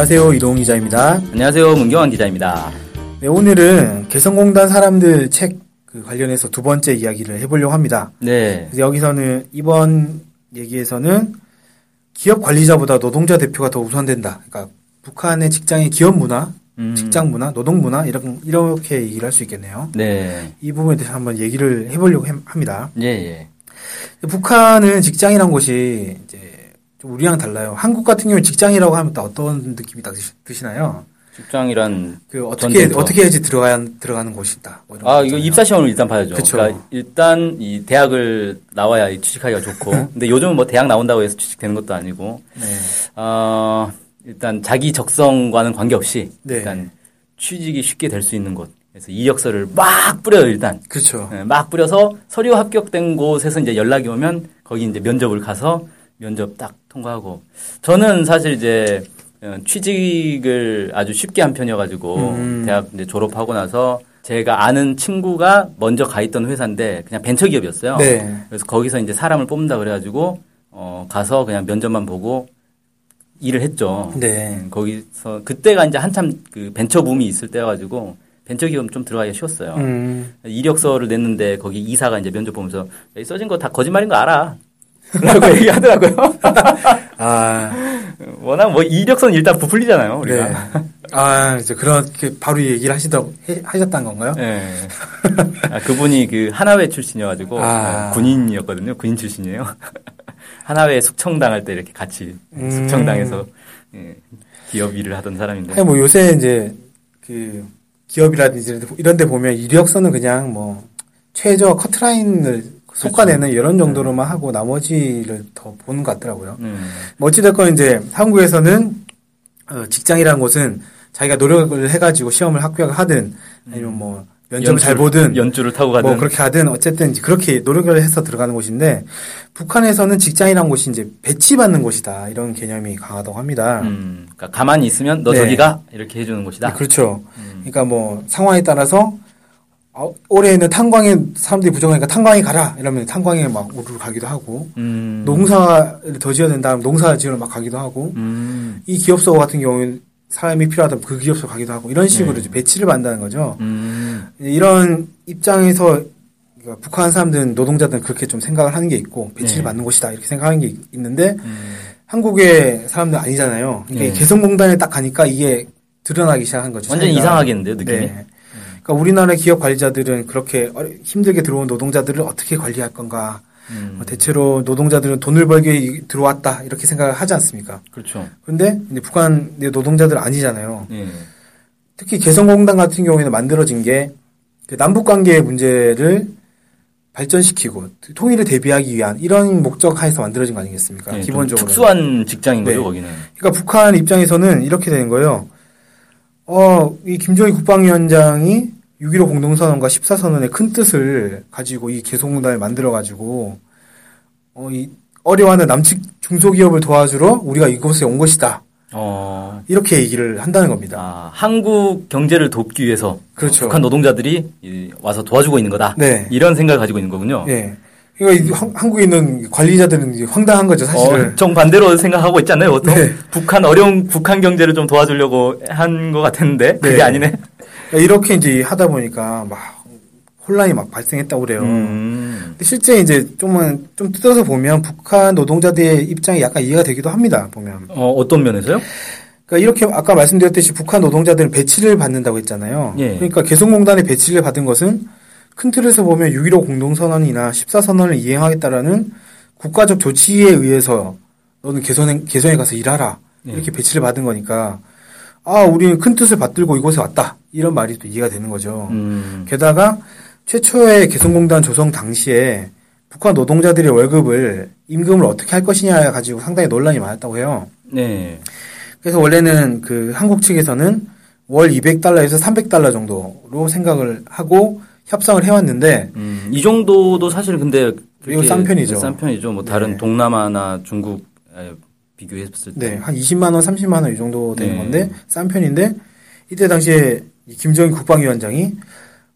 안녕하세요. 이동 기자입니다. 안녕하세요. 문경환 기자입니다. 네, 오늘은 개성공단 사람들 책그 관련해서 두 번째 이야기를 해보려고 합니다. 네. 여기서는 이번 얘기에서는 기업 관리자보다 노동자 대표가 더 우선된다. 그러니까 북한의 직장의 기업 문화, 음. 직장 문화, 노동 문화 이런 이렇게 얘기를 할 수 있겠네요. 네. 이 부분에 대해서 한번 얘기를 해보려고 해- 합니다. 예, 예. 북한은 직장이란 곳이 이제 좀 우리랑 달라요. 한국 같은 경우 직장이라고 하면 또 어떤 느낌이 딱 드시- 드시나요? 직장이란 그 어떻게 전쟁터. 어떻게 해야지 들어가 들어가는 곳이다. 뭐 아, 거 이거. 입사 시험을 일단 봐야죠. 그쵸. 그러니까 일단 이 대학을 나와야 이 취직하기가 좋고. 근데 요즘은 뭐 대학 나온다고 해서 취직되는 것도 아니고. 네. 어, 일단 자기 적성과는 관계없이 네. 일단 취직이 쉽게 될 수 있는 곳. 그래서 이력서를 막 뿌려요, 일단. 그렇죠. 예, 막 뿌려서 서류 합격된 곳에서 이제 연락이 오면 거기 이제 면접을 가서 면접 딱 통과하고 저는 사실 이제 어, 취직을 아주 쉽게 한 편이어가지고 음. 대학 이제 졸업하고 나서 제가 아는 친구가 먼저 가 있던 회사인데 그냥 벤처기업이었어요. 네. 그래서 거기서 이제 사람을 뽑는다 그래가지고 어 가서 그냥 면접만 보고 일을 했죠. 네. 음, 거기서 그때가 이제 한참 그 벤처 붐이 있을 때여가지고 벤처기업 좀 들어가기가 쉬웠어요. 음. 이력서를 냈는데 거기 이사가 이제 면접 보면서 써진 거 다 거짓말인 거 알아. 라고 얘기하더라고요. 아, 워낙 뭐 이력서는 일단 부풀리잖아요, 우리가. 네. 아, 이제 그렇게 바로 얘기를 하시다, 해- 하셨단 건가요? 네. 아, 그분이 그 하나회 출신이어가지고 아. 네, 군인이었거든요. 군인 출신이에요. 하나회 숙청당할 때 이렇게 같이 음. 숙청당해서 예, 기업 일을 하던 사람인데. 아니, 뭐 요새 이제 그 기업이라든지 이런 데 보면 이력서는 그냥 뭐 최저 커트라인을 솎아내는 이런 정도로만 하고 나머지를 더 보는 것 같더라고요. 음, 뭐 어찌됐건 이제 한국에서는 어, 직장이라는 곳은 자기가 노력을 해가지고 시험을 합격을 하든 아니면 뭐 면접을 잘 연줄, 보든 연주를 타고 가든 뭐 그렇게 하든 어쨌든 이제 그렇게 노력을 해서 들어가는 곳인데 북한에서는 직장이란 곳이 이제 배치받는 곳이다 이런 개념이 강하다고 합니다. 음, 그러니까 가만히 있으면 너 네. 저기 가 이렇게 해주는 곳이다. 그렇죠. 음. 그러니까 뭐 상황에 따라서 어, 올해는 탄광에 사람들이 부정하니까 탄광에 가라 이러면 탄광에 막 오르르 가기도 하고 음, 농사를 더 지어야 된다 하면 농사 지으러 막 가기도 하고 음, 이 기업소 같은 경우는 사람이 필요하다면 그 기업소 가기도 하고 이런 식으로 네. 배치를 받는다는 거죠. 음, 이런 입장에서 그러니까 북한 사람들은 노동자들은 그렇게 좀 생각을 하는 게 있고 배치를 네. 받는 곳이다 이렇게 생각하는 게 있는데 음. 한국의 사람들 아니잖아요. 그러니까 네. 이 개성공단에 딱 가니까 이게 드러나기 시작한 거죠. 완전 차이가. 이상하겠는데요, 느낌이? 네. 그러니까 우리나라 기업 관리자들은 그렇게 어려- 힘들게 들어온 노동자들을 어떻게 관리할 건가. 음, 뭐 대체로 노동자들은 돈을 벌게 들어왔다 이렇게 생각을 하지 않습니까? 그렇죠. 그런데 북한 노동자들 은 아니잖아요. 예. 특히 개성공단 같은 경우에는 만들어진 게그 남북 관계의 문제를 발전시키고 통일을 대비하기 위한 이런 목적 하에서 만들어진 거 아니겠습니까? 예, 좀 기본적으로. 특수한 직장인 거죠, 네. 거기는. 그러니까 북한 입장에서는 이렇게 되는 거예요. 어, 이 김정일 국방위원장이 6.15 공동선언과 14선언의 큰 뜻을 가지고 이 개성공단을 만들어가지고, 어, 이 어려워하는 남측 중소기업을 도와주러 우리가 이곳에 온 것이다. 어, 이렇게 얘기를 한다는 겁니다. 아, 한국 경제를 돕기 위해서 그렇죠. 북한 노동자들이 이, 와서 도와주고 있는 거다. 네. 이런 생각을 가지고 있는 거군요. 예. 그러니까 한- 한국에 있는 관리자들은 황당한 거죠, 사실은. 어, 정반대로 생각하고 있지 않나요? 보통 네. 북한 어려운 북한 경제를 좀 도와주려고 한 것 같았는데 그게 네. 아니네. 그러니까 이렇게 이제 하다 보니까 막 혼란이 막 발생했다고 그래요. 음, 근데 실제 이제 좀만 좀 뜯어서 보면 북한 노동자들의 입장이 약간 이해가 되기도 합니다. 보면. 어, 어떤 면에서요? 그러니까 이렇게 아까 말씀드렸듯이 북한 노동자들은 배치를 받는다고 했잖아요. 예. 그러니까 개성공단에 배치를 받은 것은 큰 틀에서 보면 6.15 공동선언이나 14선언을 이행하겠다라는 국가적 조치에 의해서 너는 개성에, 개성에 가서 일하라. 예. 이렇게 배치를 받은 거니까 아, 우리는 큰 뜻을 받들고 이곳에 왔다. 이런 말이 또 이해가 되는 거죠. 음, 게다가 최초의 개성공단 조성 당시에 북한 노동자들의 월급을 임금을 어떻게 할 것이냐 가지고 상당히 논란이 많았다고 해요. 네. 그래서 원래는 그 한국 측에서는 월 200달러에서 300달러 정도로 생각을 하고 협상을 해왔는데 음, 이 정도도 사실 근데 이거 싼 편이죠. 싼 편이죠. 뭐 다른 네. 동남아나 중국 에 비교했을 때. 네, 한 20만 원, 30만 원 이 정도 되는 네. 건데 싼 편인데 이때 당시에 이 김정일 국방위원장이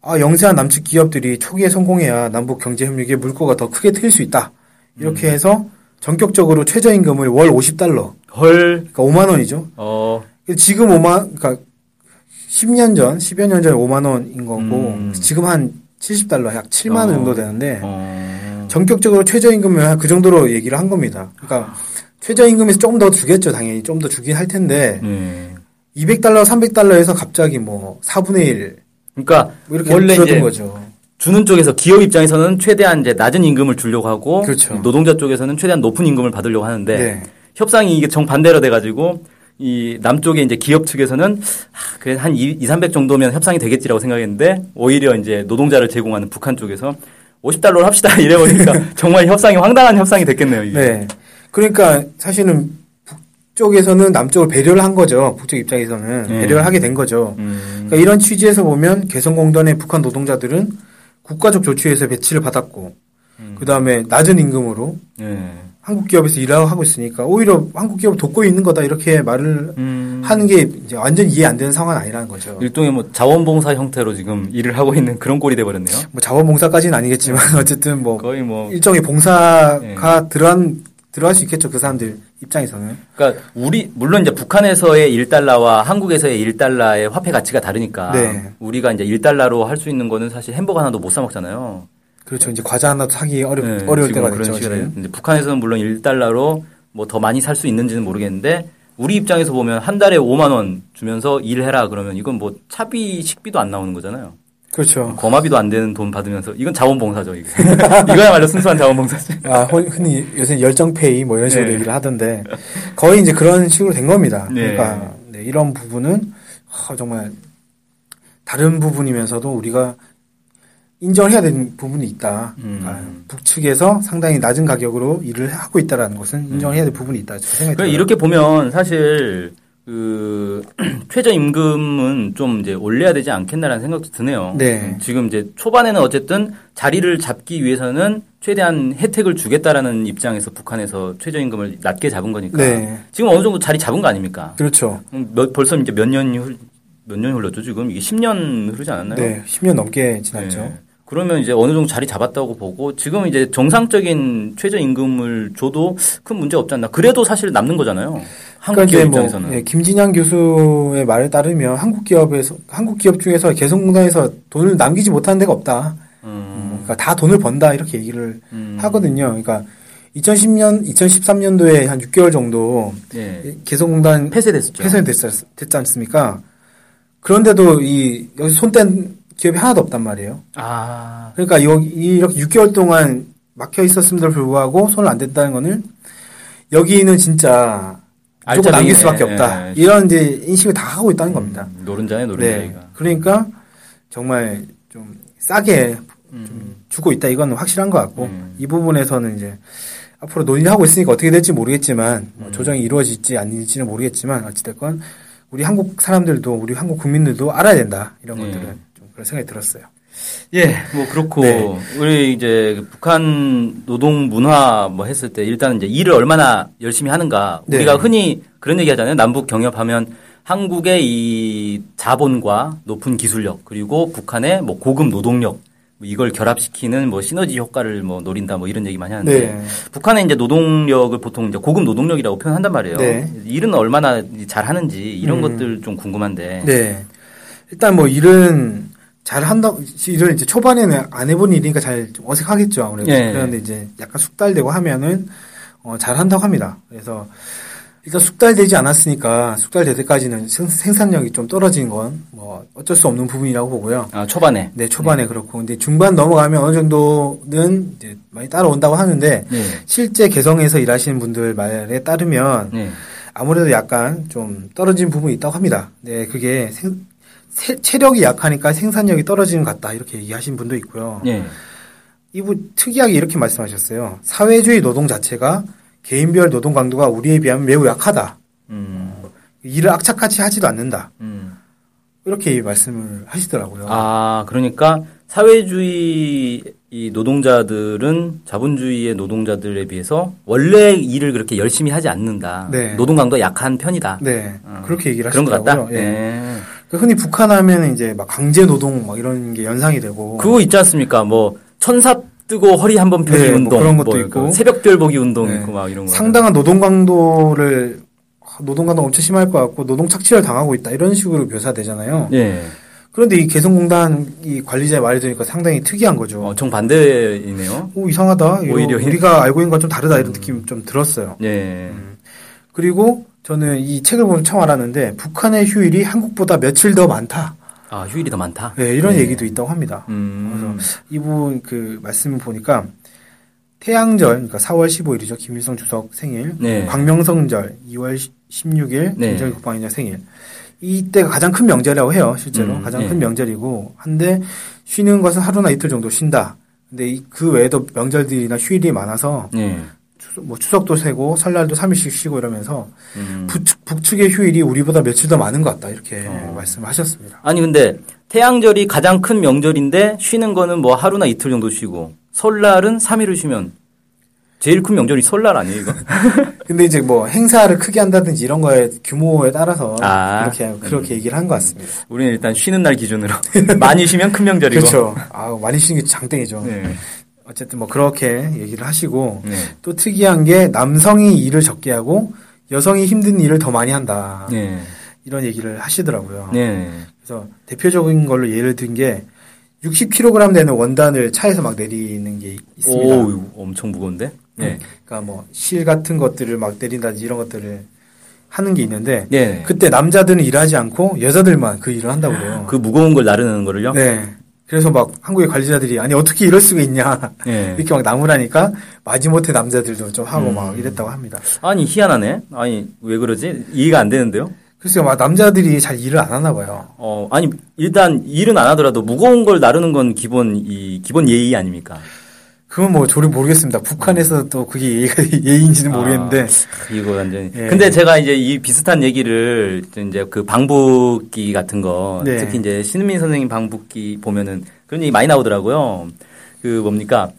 아, 영세한 남측 기업들이 초기에 성공해야 남북 경제 협력의 물꼬가 더 크게 트일 수 있다. 이렇게 음. 해서 전격적으로 최저임금을 월 50달러, 헐. 그러니까 5만 원이죠. 어. 지금 5만, 그러니까 10년 전, 10여 년 전에 5만 원인 거고 음. 지금 한 70달러, 약 7만 원 어. 정도 되는데 어. 전격적으로 최저임금을 한그 정도로 얘기를 한 겁니다. 그러니까 최저임금에서 조금 더 주겠죠, 당연히 좀 더 주긴 할 텐데 네. 200달러, 300달러에서 갑자기 뭐 4분의 1 그러니까 뭐 이렇게 원래 이제 거죠. 주는 쪽에서 기업 입장에서는 최대한 이제 낮은 임금을 주려고 하고 그렇죠. 노동자 쪽에서는 최대한 높은 임금을 받으려고 하는데 네. 협상이 이게 정반대로 돼 가지고 이 남쪽에 이제 기업 측에서는 아, 그래 한 2, 300 정도면 협상이 되겠지라고 생각했는데 오히려 이제 노동자를 제공하는 북한 쪽에서 50달러로 합시다 이래 보니까 정말 협상이 황당한 협상이 됐겠네요, 이게. 네. 그러니까 사실은 북쪽에서는 남쪽을 배려를 한 거죠. 북쪽 입장에서는 네. 배려를 하게 된 거죠. 음. 그러니까 이런 취지에서 보면 개성공단의 북한 노동자들은 국가적 조치에서 배치를 받았고 음. 그 다음에 낮은 임금으로 네. 한국 기업에서 일하고 하고 있으니까 오히려 한국 기업 돕고 있는 거다 이렇게 말을 음. 하는 게 이제 완전 이해 안 되는 상황은 아니라는 거죠. 일종의 뭐 자원봉사 형태로 지금 일을 하고 있는 그런 꼴이 돼 버렸네요. 뭐 자원봉사까지는 아니겠지만 어쨌든 뭐 거의 뭐 일종의 봉사가 네. 들어간 들어갈 수 있겠죠 그 사람들 입장에서는. 그러니까 우리 물론 이제 북한에서의 1달러와 한국에서의 1달러의 화폐 가치가 다르니까 네. 우리가 이제 1달러로 할 수 있는 거는 사실 햄버거 하나도 못 사 먹잖아요. 그렇죠. 이제 과자 하나도 사기 어려 네, 어려울 때가 그런 지금. 됐는데 북한에서는 물론 1달러로 뭐 더 많이 살 수 있는지는 모르겠는데 우리 입장에서 보면 한 달에 5만 원 주면서 일해라 그러면 이건 뭐 차비 식비도 안 나오는 거잖아요. 그렇죠. 거마비도 안 되는 돈 받으면서 이건 자원봉사죠 이게. 이거야말로 순수한 자원봉사지. 아, 흔- 흔히 요새 열정페이 뭐 이런 식으로 네. 얘기를 하던데 거의 이제 그런 식으로 된 겁니다. 네. 그러니까 네, 이런 부분은 아, 정말 다른 부분이면서도 우리가 인정을 해야 되는 부분이 있다. 그러니까 음. 북측에서 상당히 낮은 가격으로 일을 하고 있다라는 것은 인정을 해야 될 부분이 있다. 생각이 그러니까. 이렇게 보면 사실 그 최저 임금은 좀 이제 올려야 되지 않겠나라는 생각도 드네요. 네. 음, 지금 이제 초반에는 어쨌든 자리를 잡기 위해서는 최대한 혜택을 주겠다라는 입장에서 북한에서 최저 임금을 낮게 잡은 거니까 네. 지금 어느 정도 자리 잡은 거 아닙니까? 그렇죠. 음, 몇, 벌써 이제 몇 년이 흘, 몇 년이 흘렀죠 지금 이게 10년 흐르지 않았나요? 네. 10년 넘게 지났죠. 네. 그러면 이제 어느 정도 자리 잡았다고 보고 지금 이제 정상적인 최저 임금을 줘도 큰 문제 없지 않나. 그래도 사실 남는 거잖아요. 한국 그러니까 기업 이제 뭐 입장에서는. 예, 김진양 교수의 말에 따르면 한국 기업에서 한국 기업 중에서 개성공단에서 돈을 남기지 못하는 데가 없다. 음, 그러니까 다 돈을 번다 이렇게 얘기를 음. 하거든요. 그러니까 2010년, 2013년도에 한 6개월 정도 예. 개성공단 폐쇄됐었죠. 폐쇄 됐, 됐지 않습니까? 그런데도 이 여기 손뗀 기업이 하나도 없단 말이에요. 아, 그러니까 여기 이렇게 6개월 동안 막혀 있었음에도 불구하고 손을 안 댔다는 거는 여기는 진짜 무 알짜배기네. 남길 수밖에 없다. 예. 이런 이제 인식을 다 하고 있다는 겁니다. 음, 노른자네 노른자 네. 이가. 그러니까 정말 좀 싸게 음. 주고 있다. 이건 확실한 것 같고 음. 이 부분에서는 이제 앞으로 논의하고 있으니까 어떻게 될지 모르겠지만 뭐 음. 조정이 이루어질지 아닐지는 모르겠지만 어찌됐건 우리 한국 사람들도 우리 한국 국민들도 알아야 된다. 이런 네. 것들은 좀 그런 생각이 들었어요. 예, 뭐 그렇고 네. 우리 이제 그 북한 노동 문화 뭐 했을 때 일단은 이제 일을 얼마나 열심히 하는가 네. 우리가 흔히 그런 얘기 하잖아요. 남북 경협하면 한국의 이 자본과 높은 기술력 그리고 북한의 뭐 고급 노동력 뭐 이걸 결합시키는 뭐 시너지 효과를 뭐 노린다 뭐 이런 얘기 많이 하는데 네. 북한의 이제 노동력을 보통 이제 고급 노동력이라고 표현한단 말이에요. 네. 일은 얼마나 잘 하는지 이런 음. 것들 좀 궁금한데. 네. 일단 뭐 일은 잘 한다, 일을 이제 초반에는 안 해본 일이니까 잘좀 어색하겠죠, 아무래도. 예. 그런데 이제 약간 숙달되고 하면은, 어, 잘 한다고 합니다. 그래서, 일단 숙달되지 않았으니까, 숙달될 때까지는 생, 생산력이 좀 떨어진 건, 뭐, 어쩔 수 없는 부분이라고 보고요. 아, 초반에. 네, 초반에 그렇고. 근데 중반 넘어가면 어느 정도는 이제 많이 따라온다고 하는데, 네. 실제 개성에서 일하시는 분들 말에 따르면, 네. 아무래도 약간 좀 떨어진 부분이 있다고 합니다. 네, 그게 생- 세- 체력이 약하니까 생산력이 떨어지는 것 같다. 이렇게 얘기하신 분도 있고요. 네. 이분 특이하게 이렇게 말씀하셨어요. 사회주의 노동 자체가 개인별 노동 강도가 우리에 비하면 매우 약하다. 일을 악착같이 하지도 않는다. 음. 이렇게 말씀을 하시더라고요. 아, 그러니까 사회주의 이 노동자들은 자본주의의 노동자들에 비해서 원래 일을 그렇게 열심히 하지 않는다. 네. 노동 강도 약한 편이다. 네, 어. 그렇게 얘기를 그런 것 하시더라고요. 같다. 예. 네. 그 흔히 북한 하면 이제 막 강제 노동 막 이런 게 연상이 되고. 그거 있지 않습니까? 뭐 천사 뜨고 허리 한번 펴기 네, 뭐 운동, 그런 것도 뭐 있고. 그 새벽별 보기 운동 네. 있고 막 이런 거. 상당한 노동 강도를 노동 강도 엄청 심할 것 같고 노동 착취를 당하고 있다 이런 식으로 묘사되잖아요. 예. 그런데 이 개성공단 이 관리자의 말이 들으니까 상당히 특이한 거죠. 어, 정 반대이네요. 오 이상하다. 오히려 우리가 알고 있는 건좀 다르다 이런 느낌 좀 들었어요. 예. 그리고 저는 이 책을 보면 처음 알았는데 북한의 휴일이 한국보다 며칠 더 많다. 아, 휴일이 더 많다? 네, 이런 네. 얘기도 있다고 합니다. 음. 이분 그 말씀을 보니까 태양절, 그러니까 4월 15일이죠. 김일성 주석 생일. 네. 광명성절 2월 16일 네. 김정일 국방위원장 생일. 이때가 가장 큰 명절이라고 해요. 실제로 음, 가장 네. 큰 명절이고 한데 쉬는 것은 하루나 이틀 정도 쉰다. 근데 이- 그 외에도 명절들이나 휴일이 많아서 예. 추석, 뭐 추석도 세고 설날도 3일씩 쉬고 이러면서 음. 북측, 북측의 휴일이 우리보다 며칠 더 많은 것 같다 이렇게 어. 말씀하셨습니다. 아니 근데 태양절이 가장 큰 명절인데 쉬는 거는 뭐 하루나 이틀 정도 쉬고 설날은 3일을 쉬면 제일 큰 명절이 설날 아니에요 이거? 근데 이제 뭐 행사를 크게 한다든지 이런 거에 규모에 따라서 아. 그렇게 그렇게 얘기를 한 것 같습니다. 우리는 일단 쉬는 날 기준으로 많이 쉬면 큰 명절이고. 그렇죠. 아 많이 쉬는 게 장땡이죠. 네. 어쨌든 뭐 그렇게 얘기를 하시고 네. 또 특이한 게 남성이 일을 적게 하고 여성이 힘든 일을 더 많이 한다. 네. 이런 얘기를 하시더라고요. 네. 그래서 대표적인 걸로 예를 든 게 60kg 되는 원단을 차에서 막 내리는 게 있습니다. 오, 엄청 무거운데? 네. 그러니까 뭐 실 같은 것들을 막 내린다든지 이런 것들을 하는 게 있는데 네. 그때 남자들은 일하지 않고 여자들만 그 일을 한다고 그래요. 그 무거운 걸 나르는 거를요? 네. 그래서 막 한국의 관리자들이 아니 어떻게 이럴 수가 있냐 네. 이렇게 막 나무라니까 마지못해 남자들도 좀 하고 음. 막 이랬다고 합니다. 아니 희한하네. 아니 왜 그러지? 이해가 안 되는데요. 글쎄요, 막 남자들이 잘 일을 안 하나 봐요. 어 아니 일단 일은 안 하더라도 무거운 걸 나르는 건 기본 이 기본 예의 아닙니까? 그건 뭐 저를 모르겠습니다. 북한에서 또 그게 예의가, 예의인지는 모르겠는데. 아, 이거 완전. 예. 근데 제가 이제 이 비슷한 얘기를 이제 그 방북기 같은 거 네. 특히 이제 신은민 선생님 방북기 보면은 그런 얘기 많이 나오더라고요. 그 뭡니까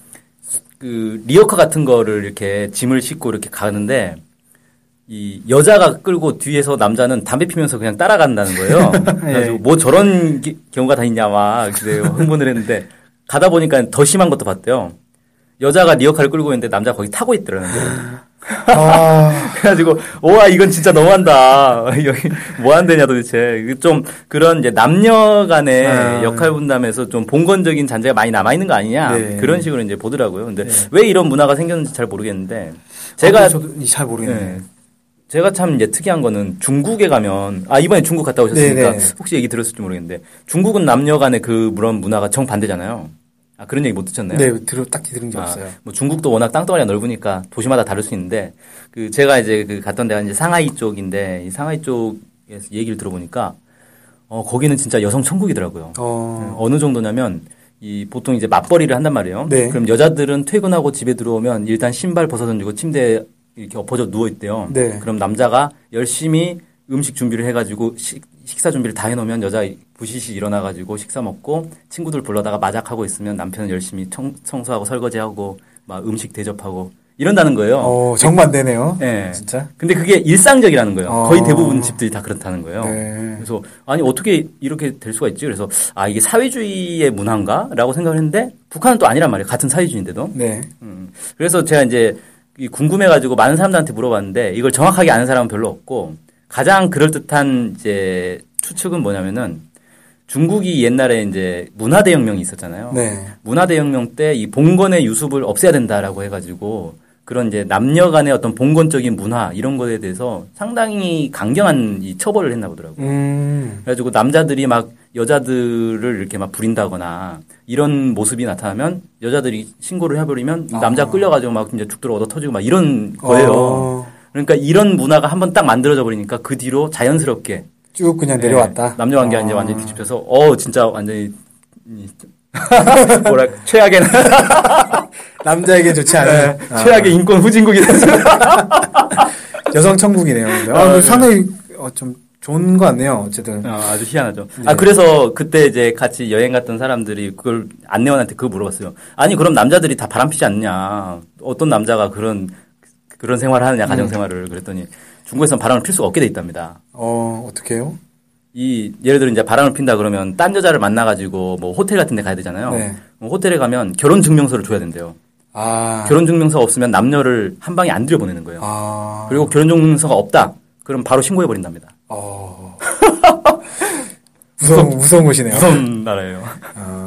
그 리어카 같은 거를 이렇게 짐을 싣고 이렇게 가는데 이 여자가 끌고 뒤에서 남자는 담배 피면서 그냥 따라간다는 거예요. 그래가지고 예. 뭐 저런 기- 경우가 다 있냐 막 흥분을 했는데 가다 보니까 더 심한 것도 봤대요. 여자가 리어카를 끌고 있는데 남자가 거기 타고 있더라고요. 아, 그래가지고 오와 이건 진짜 너무한다. 여기 뭐 한대냐 도대체. 좀 그런 이제 남녀 간의 아. 역할 분담에서 좀 봉건적인 잔재가 많이 남아 있는 거 아니냐. 네. 그런 식으로 이제 보더라고요. 근데 네. 왜 이런 문화가 생겼는지 잘 모르겠는데 제가 아, 저도 잘 모르겠네요. 예. 제가 참 이제 특이한 거는 중국에 가면 아 이번에 중국 갔다 오셨으니까 네네. 혹시 얘기 들었을지 모르겠는데 중국은 남녀 간의 그 그런 문화가 정 반대잖아요. 아 그런 얘기 못 듣셨나요? 네, 들어, 딱히 들은 게 아, 없어요. 뭐 중국도 워낙 땅덩어리가 넓으니까 도시마다 다를 수 있는데 그 제가 이제 그 갔던 데가 이제 상하이 쪽인데 이 상하이 쪽에서 얘기를 들어보니까 어 거기는 진짜 여성 천국이더라고요. 어, 어느 정도냐면 이 보통 이제 맞벌이를 한단 말이에요. 네. 그럼 여자들은 퇴근하고 집에 들어오면 일단 신발 벗어 던지고 침대에 이렇게 엎어져 누워 있대요. 네. 그럼 남자가 열심히 음식 준비를 해가지고 식, 식사 준비를 다 해놓으면 여자 부시시 일어나가지고 식사 먹고 친구들 불러다가 마작하고 있으면 남편은 열심히 청, 청소하고 설거지하고 막 음식 대접하고 이런다는 거예요. 어, 정반대네요. 예. 진짜? 근데 그게 일상적이라는 거예요. 어. 거의 대부분 집들이 다 그렇다는 거예요. 네. 그래서 아니 어떻게 이렇게 될 수가 있지? 그래서 아 이게 사회주의의 문화인가라고 생각을 했는데 북한은 또 아니란 말이에요. 같은 사회주의인데도. 네. 음. 그래서 제가 이제 이 궁금해가지고 많은 사람들한테 물어봤는데 이걸 정확하게 아는 사람은 별로 없고 가장 그럴 듯한 이제 추측은 뭐냐면은 중국이 옛날에 이제 문화대혁명이 있었잖아요. 네. 문화대혁명 때 이 봉건의 유습을 없애야 된다라고 해가지고 그런 이제 남녀 간의 어떤 봉건적인 문화 이런 거에 대해서 상당히 강경한 이 처벌을 했나 보더라고요. 음, 그래가지고 남자들이 막 여자들을 이렇게 막 부린다거나 이런 모습이 나타나면 여자들이 신고를 해버리면 아. 남자 끌려가지고 막 이제 죽도록 얻어 터지고 막 이런 거예요. 어, 그러니까 이런 문화가 한번 딱 만들어져 버리니까 그 뒤로 자연스럽게 쭉 그냥 내려왔다. 네, 남녀 관계가 아. 이제 완전히 뒤집혀서 어 진짜 완전히 이- 뭐라 최악의 남자에게 좋지 않은 아, 최악의 인권 후진국이 됐어요. 여성 천국이네요. 아, 아, 그 네. 상당히 어, 좀 좋은 것 같네요. 어쨌든. 어, 아주 희한하죠. 네. 아, 그래서 그때 이제 같이 여행 갔던 사람들이 그걸 안내원한테 그거 물어봤어요. 아니, 그럼 남자들이 다 바람 피지 않냐. 어떤 남자가 그런, 그런 생활을 하느냐, 음. 가정 생활을. 그랬더니 중국에서는 바람을 필 수가 없게 돼 있답니다. 어, 어떻게 해요? 이, 예를 들어 이제 바람을 핀다 그러면 딴 여자를 만나가지고 뭐 호텔 같은 데 가야 되잖아요. 네. 그럼 호텔에 가면 결혼 증명서를 줘야 된대요. 아. 결혼 증명서가 없으면 남녀를 한 방에 안 들여보내는 거예요. 아. 그리고 결혼 증명서가 없다. 그럼 바로 신고해 버린답니다. 어. 무서운, 무서운 곳이네요. 무서운 나라예요. 아,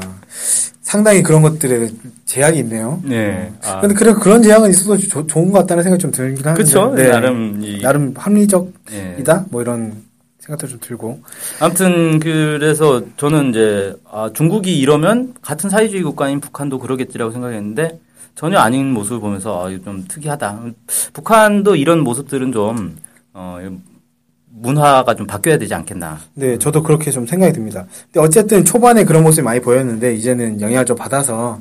상당히 그런 것들에 제약이 있네요. 네. 아. 근데 그래, 그런 제약은 있어도 조- 좋은 것 같다는 생각이 좀 들긴 하는데. 그쵸. 네. 나름 이- 나름 합리적이다? 예. 뭐 이런 생각도 좀 들고. 아무튼 그래서 저는 이제 아, 중국이 이러면 같은 사회주의 국가인 북한도 그러겠지라고 생각했는데 전혀 아닌 모습을 보면서 아, 좀 특이하다. 북한도 이런 모습들은 좀 어, 문화가 좀 바뀌어야 되지 않겠나. 네, 저도 그렇게 좀 생각이 듭니다. 근데 어쨌든 초반에 그런 모습이 많이 보였는데, 이제는 영향을 좀 받아서,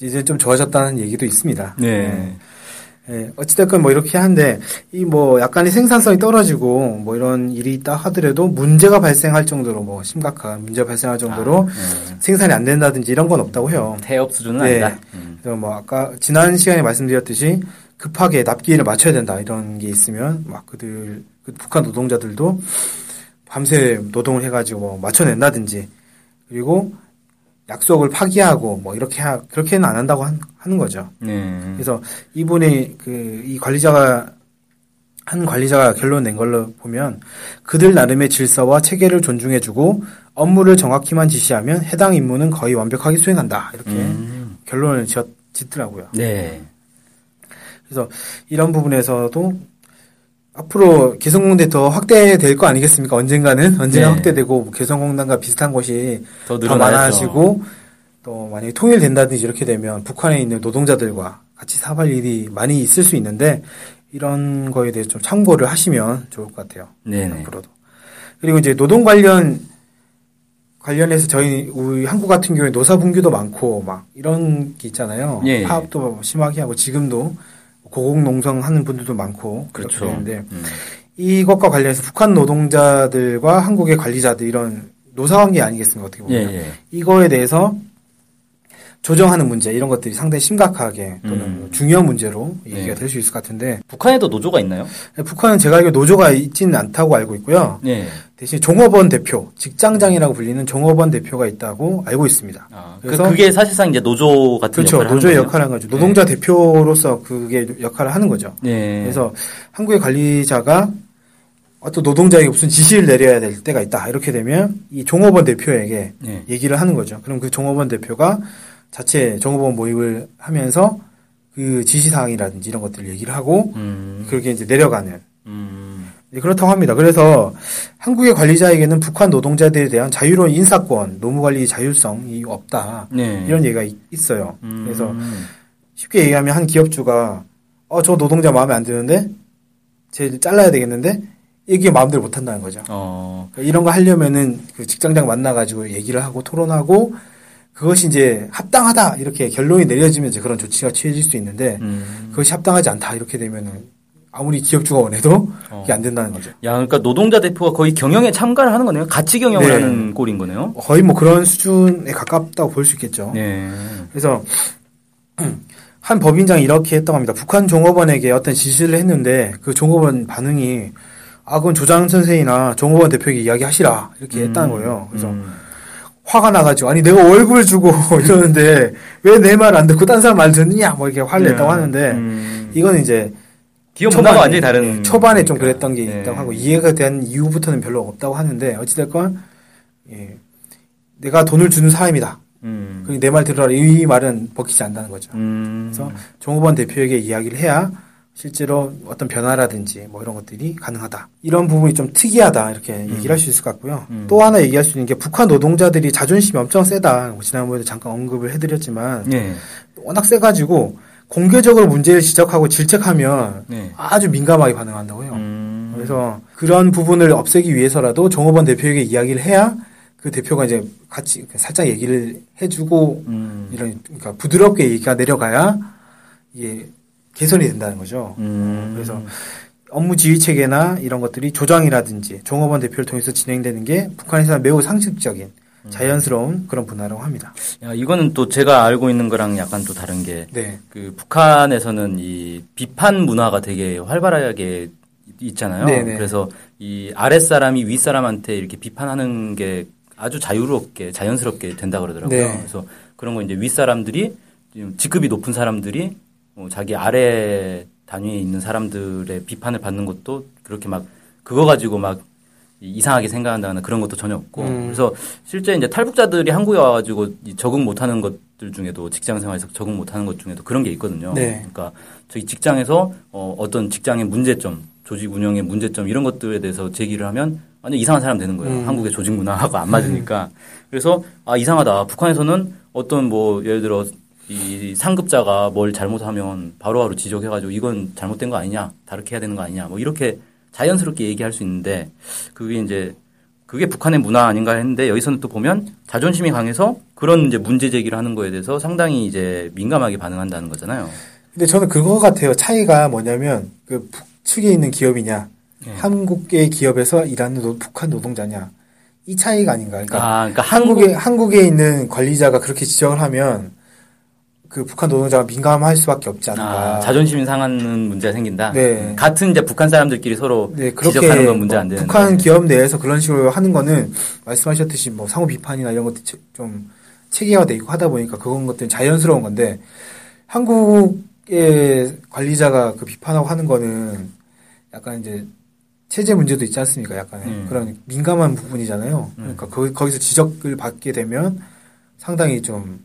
이제 좀 좋아졌다는 얘기도 있습니다. 네. 예, 어찌됐건 뭐 이렇게 한데, 이 뭐 약간의 생산성이 떨어지고, 뭐 이런 일이 있다 하더라도 문제가 발생할 정도로 뭐 심각한 문제가 발생할 정도로 네. 생산이 안 된다든지 이런 건 없다고 해요. 태업 수준은 네. 아니다. 음. 그래서 뭐 아까 지난 시간에 말씀드렸듯이 급하게 납기를 맞춰야 된다 이런 게 있으면 막 그들 그 북한 노동자들도 밤새 노동을 해가지고 뭐 맞춰낸다든지 그리고 약속을 파기하고 뭐 이렇게 하, 그렇게는 안 한다고 한- 하는 거죠. 네. 그래서 이분이 그 이 관리자가 한 관리자가 결론 낸 걸로 보면 그들 나름의 질서와 체계를 존중해주고 업무를 정확히만 지시하면 해당 임무는 거의 완벽하게 수행한다 이렇게 음. 결론을 지었, 짓더라고요. 네. 그래서 이런 부분에서도 앞으로 개성공단 더 확대될 거 아니겠습니까? 언젠가는 언젠가 네. 확대되고 개성공단과 비슷한 곳이 더 더. 많아지고 또 만약에 통일된다든지 이렇게 되면 북한에 있는 노동자들과 같이 사업할 일이 많이 있을 수 있는데 이런 거에 대해서 좀 참고를 하시면 좋을 것 같아요. 네네. 앞으로도. 그리고 이제 노동 관련 관련해서 저희 우리 한국 같은 경우에 노사 분규도 많고 막 이런 게 있잖아요. 예, 예. 파업도 심하게 하고 지금도 고공농성 하는 분들도 많고 그렇죠. 되는데 음. 이것과 관련해서 북한 노동자들과 한국의 관리자들 이런 노사관계 아니겠습니까 어떻게 예, 보면 예. 이거에 대해서 조정하는 문제 이런 것들이 상당히 심각하게 또는 음. 중요한 문제로 얘기가 네. 될수 있을 것 같은데 북한에도 노조가 있나요? 북한은 제가 알기로 노조가 있지는 않다고 알고 있고요. 네. 대신 종업원 대표, 직장장이라고 불리는 종업원 대표가 있다고 알고 있습니다. 아, 그래서- 그, 그게 사실상 이제 노조 같은 그렇죠. 역할을 노조의? 역할을 하는 거죠. 노동자 대표로서 그게 역할을 하는 거죠. 네. 그래서 한국의 관리자가 어떤 노동자에게 무슨 지시를 내려야 될 때가 있다. 이렇게 되면 이 종업원 대표에게 네. 얘기를 하는 거죠. 그럼 그 종업원 대표가 자체 종업원 모임을 하면서 그 지시사항이라든지 이런 것들을 얘기를 하고 음. 그렇게 이제 내려가는 음. 네, 그렇다고 합니다. 그래서 한국의 관리자에게는 북한 노동자들에 대한 자유로운 인사권, 노무관리 자율성이 없다. 네. 이런 얘기가 있- 있어요. 음. 그래서 쉽게 얘기하면 한 기업주가 어, 저 노동자 마음에 안 드는데 쟤 잘라야 되겠는데 이게 마음대로 못 한다는 거죠. 어. 그러니까 이런 거 하려면은 그 직장장 만나가지고 얘기를 하고 토론하고 그것이 이제 합당하다 이렇게 결론이 내려지면 이제 그런 조치가 취해질 수 있는데 음. 그것이 합당하지 않다 이렇게 되면은 아무리 기업주가 원해도 어. 이게 안 된다는 거죠. 야, 그러니까 노동자 대표가 거의 경영에 참가를 하는 거네요. 같이 경영을 네. 하는 꼴인 거네요. 거의 뭐 그런 수준에 가깝다고 볼 수 있겠죠. 네. 그래서 한 법인장이 이렇게 했다고 합니다. 북한 종업원에게 어떤 지시를 했는데 그 종업원 반응이 아 그건 조장 선생이나 종업원 대표에게 이야기하시라 이렇게 했다는 거예요. 그래서 음. 화가 나가지고 아니 내가 월급을 주고 이러는데 왜 내 말 안 듣고 딴 사람 말 듣느냐 뭐 이렇게 화를 냈다고 하는데 음. 이건 이제 기업 문화가 완전히 다른. 초반에 좀 거니까. 그랬던 게 네. 있다고 하고 이해가 된 이후부터는 별로 없다고 하는데 어찌됐건 예, 내가 돈을 주는 사람이다. 음. 내말 들어라 이 말은 먹히지 않는다는 거죠. 음. 그래서 종업원 대표에게 이야기를 해야 실제로 어떤 변화라든지 뭐 이런 것들이 가능하다. 이런 부분이 좀 특이하다 이렇게 얘기를 할 수 있을 것 같고요. 음. 또 하나 얘기할 수 있는 게 북한 노동자들이 자존심이 엄청 세다. 뭐 지난번에도 잠깐 언급을 해드렸지만 네. 워낙 세가지고 공개적으로 문제를 지적하고 질책하면 네. 아주 민감하게 반응한다고요. 음. 그래서 그런 부분을 없애기 위해서라도 종업원 대표에게 이야기를 해야 그 대표가 이제 같이 살짝 얘기를 해주고 음. 이런 그러니까 부드럽게 얘기가 내려가야 이게 개선이 된다는 거죠. 음. 그래서 업무 지휘 체계나 이런 것들이 조장이라든지 종업원 대표를 통해서 진행되는 게 북한에서는 매우 상식적인 자연스러운 그런 문화라고 합니다. 야, 이거는 또 제가 알고 있는 거랑 약간 또 다른 게 네. 그 북한에서는 이 비판 문화가 되게 활발하게 있잖아요. 네네. 그래서 이 아랫 사람이 윗 사람한테 이렇게 비판하는 게 아주 자유롭게 자연스럽게 된다 그러더라고요. 네. 그래서 그런 거 이제 윗 사람들이 지금 직급이 높은 사람들이 뭐 자기 아래 단위에 있는 사람들의 비판을 받는 것도 그렇게 막 그거 가지고 막 이상하게 생각한다거나 그런 것도 전혀 없고 음. 그래서 실제 이제 탈북자들이 한국에 와가지고 이 적응 못하는 것들 중에도 직장 생활에서 적응 못하는 것 중에도 그런 게 있거든요. 네. 그러니까 저희 직장에서 어, 어떤 직장의 문제점, 조직 운영의 문제점 이런 것들에 대해서 제기를 하면 완전 이상한 사람 되는 거예요. 음. 한국의 조직 문화하고 안 맞으니까. 그래서 아 이상하다. 북한에서는 어떤 뭐 예를 들어 이 상급자가 뭘 잘못하면 바로바로 지적해가지고 이건 잘못된 거 아니냐, 다르게 해야 되는 거 아니냐, 뭐 이렇게 자연스럽게 얘기할 수 있는데 그게 이제 그게 북한의 문화 아닌가 했는데 여기서는 또 보면 자존심이 강해서 그런 이제 문제 제기를 하는 거에 대해서 상당히 이제 민감하게 반응한다는 거잖아요. 근데 저는 그거 같아요. 차이가 뭐냐면 그 북측에 있는 기업이냐, 예. 한국의 기업에서 일하는 노- 북한 노동자냐 이 차이가 아닌가. 그러니까 아, 그러니까 한국에 한국 한국에 있는 관리자가 그렇게 지적을 하면 그 북한 노동자가 민감할 수밖에 없지 않을까. 아, 자존심이 상하는 문제가 생긴다. 네. 같은 이제 북한 사람들끼리 서로 네, 그렇게 지적하는 건 문제 안뭐 되는데. 북한 기업 내에서 그런 식으로 하는 거는 말씀하셨듯이 뭐 상호 비판이나 이런 것도 체- 좀 체계화돼 있고 하다 보니까 그런 것들은 자연스러운 건데 한국의 관리자가 그 비판하고 하는 거는 약간 이제 체제 문제도 있지 않습니까? 약간 음. 그런 민감한 부분이잖아요. 그러니까 거, 거기서 지적을 받게 되면 상당히 좀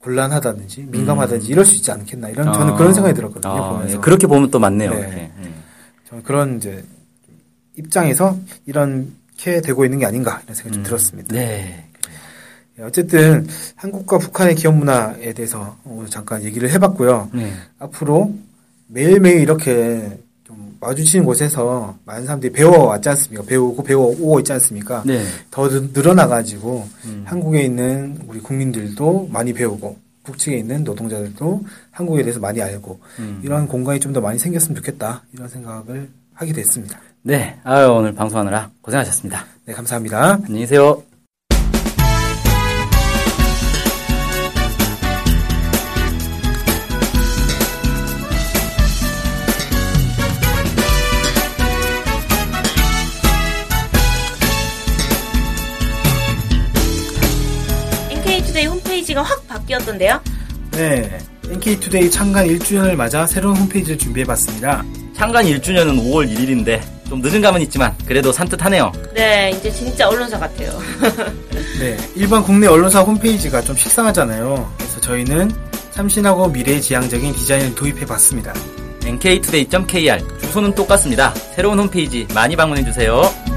곤란하다든지 민감하다든지 이럴 수 있지 않겠나 이런 저는 아. 그런 생각이 들었거든요. 아, 보면서. 예, 그렇게 보면 또 맞네요. 네. 음. 저는 그런 이제 입장에서 이렇게 되고 있는 게 아닌가 이런 생각이 좀 음. 들었습니다. 네. 예, 어쨌든 한국과 북한의 기업 문화에 대해서 오늘 잠깐 얘기를 해봤고요. 네. 앞으로 매일매일 이렇게 좀 마주치는 곳에서 많은 사람들이 배워왔지 않습니까? 배우고 배워오고 있지 않습니까? 네. 더 늘- 늘어나가지고 음. 한국에 있는 우리 국민들도 많이 배우고 북측에 있는 노동자들도 한국에 대해서 많이 알고 음. 이런 공간이 좀 더 많이 생겼으면 좋겠다 이런 생각을 하게 됐습니다. 네. 아유, 오늘 방송하느라 고생하셨습니다. 네, 감사합니다. 안녕히 계세요. 바뀌었던데요? 네, NK투데이 창간 1주년을 맞아 새로운 홈페이지를 준비해봤습니다. 창간 1주년은 5월 1일인데 좀 늦은 감은 있지만 그래도 산뜻하네요. 네, 이제 진짜 언론사 같아요. 네, 일반 국내 언론사 홈페이지가 좀 식상하잖아요. 그래서 저희는 참신하고 미래지향적인 디자인을 도입해봤습니다. nktoday.kr 주소는 똑같습니다. 새로운 홈페이지 많이 방문해주세요.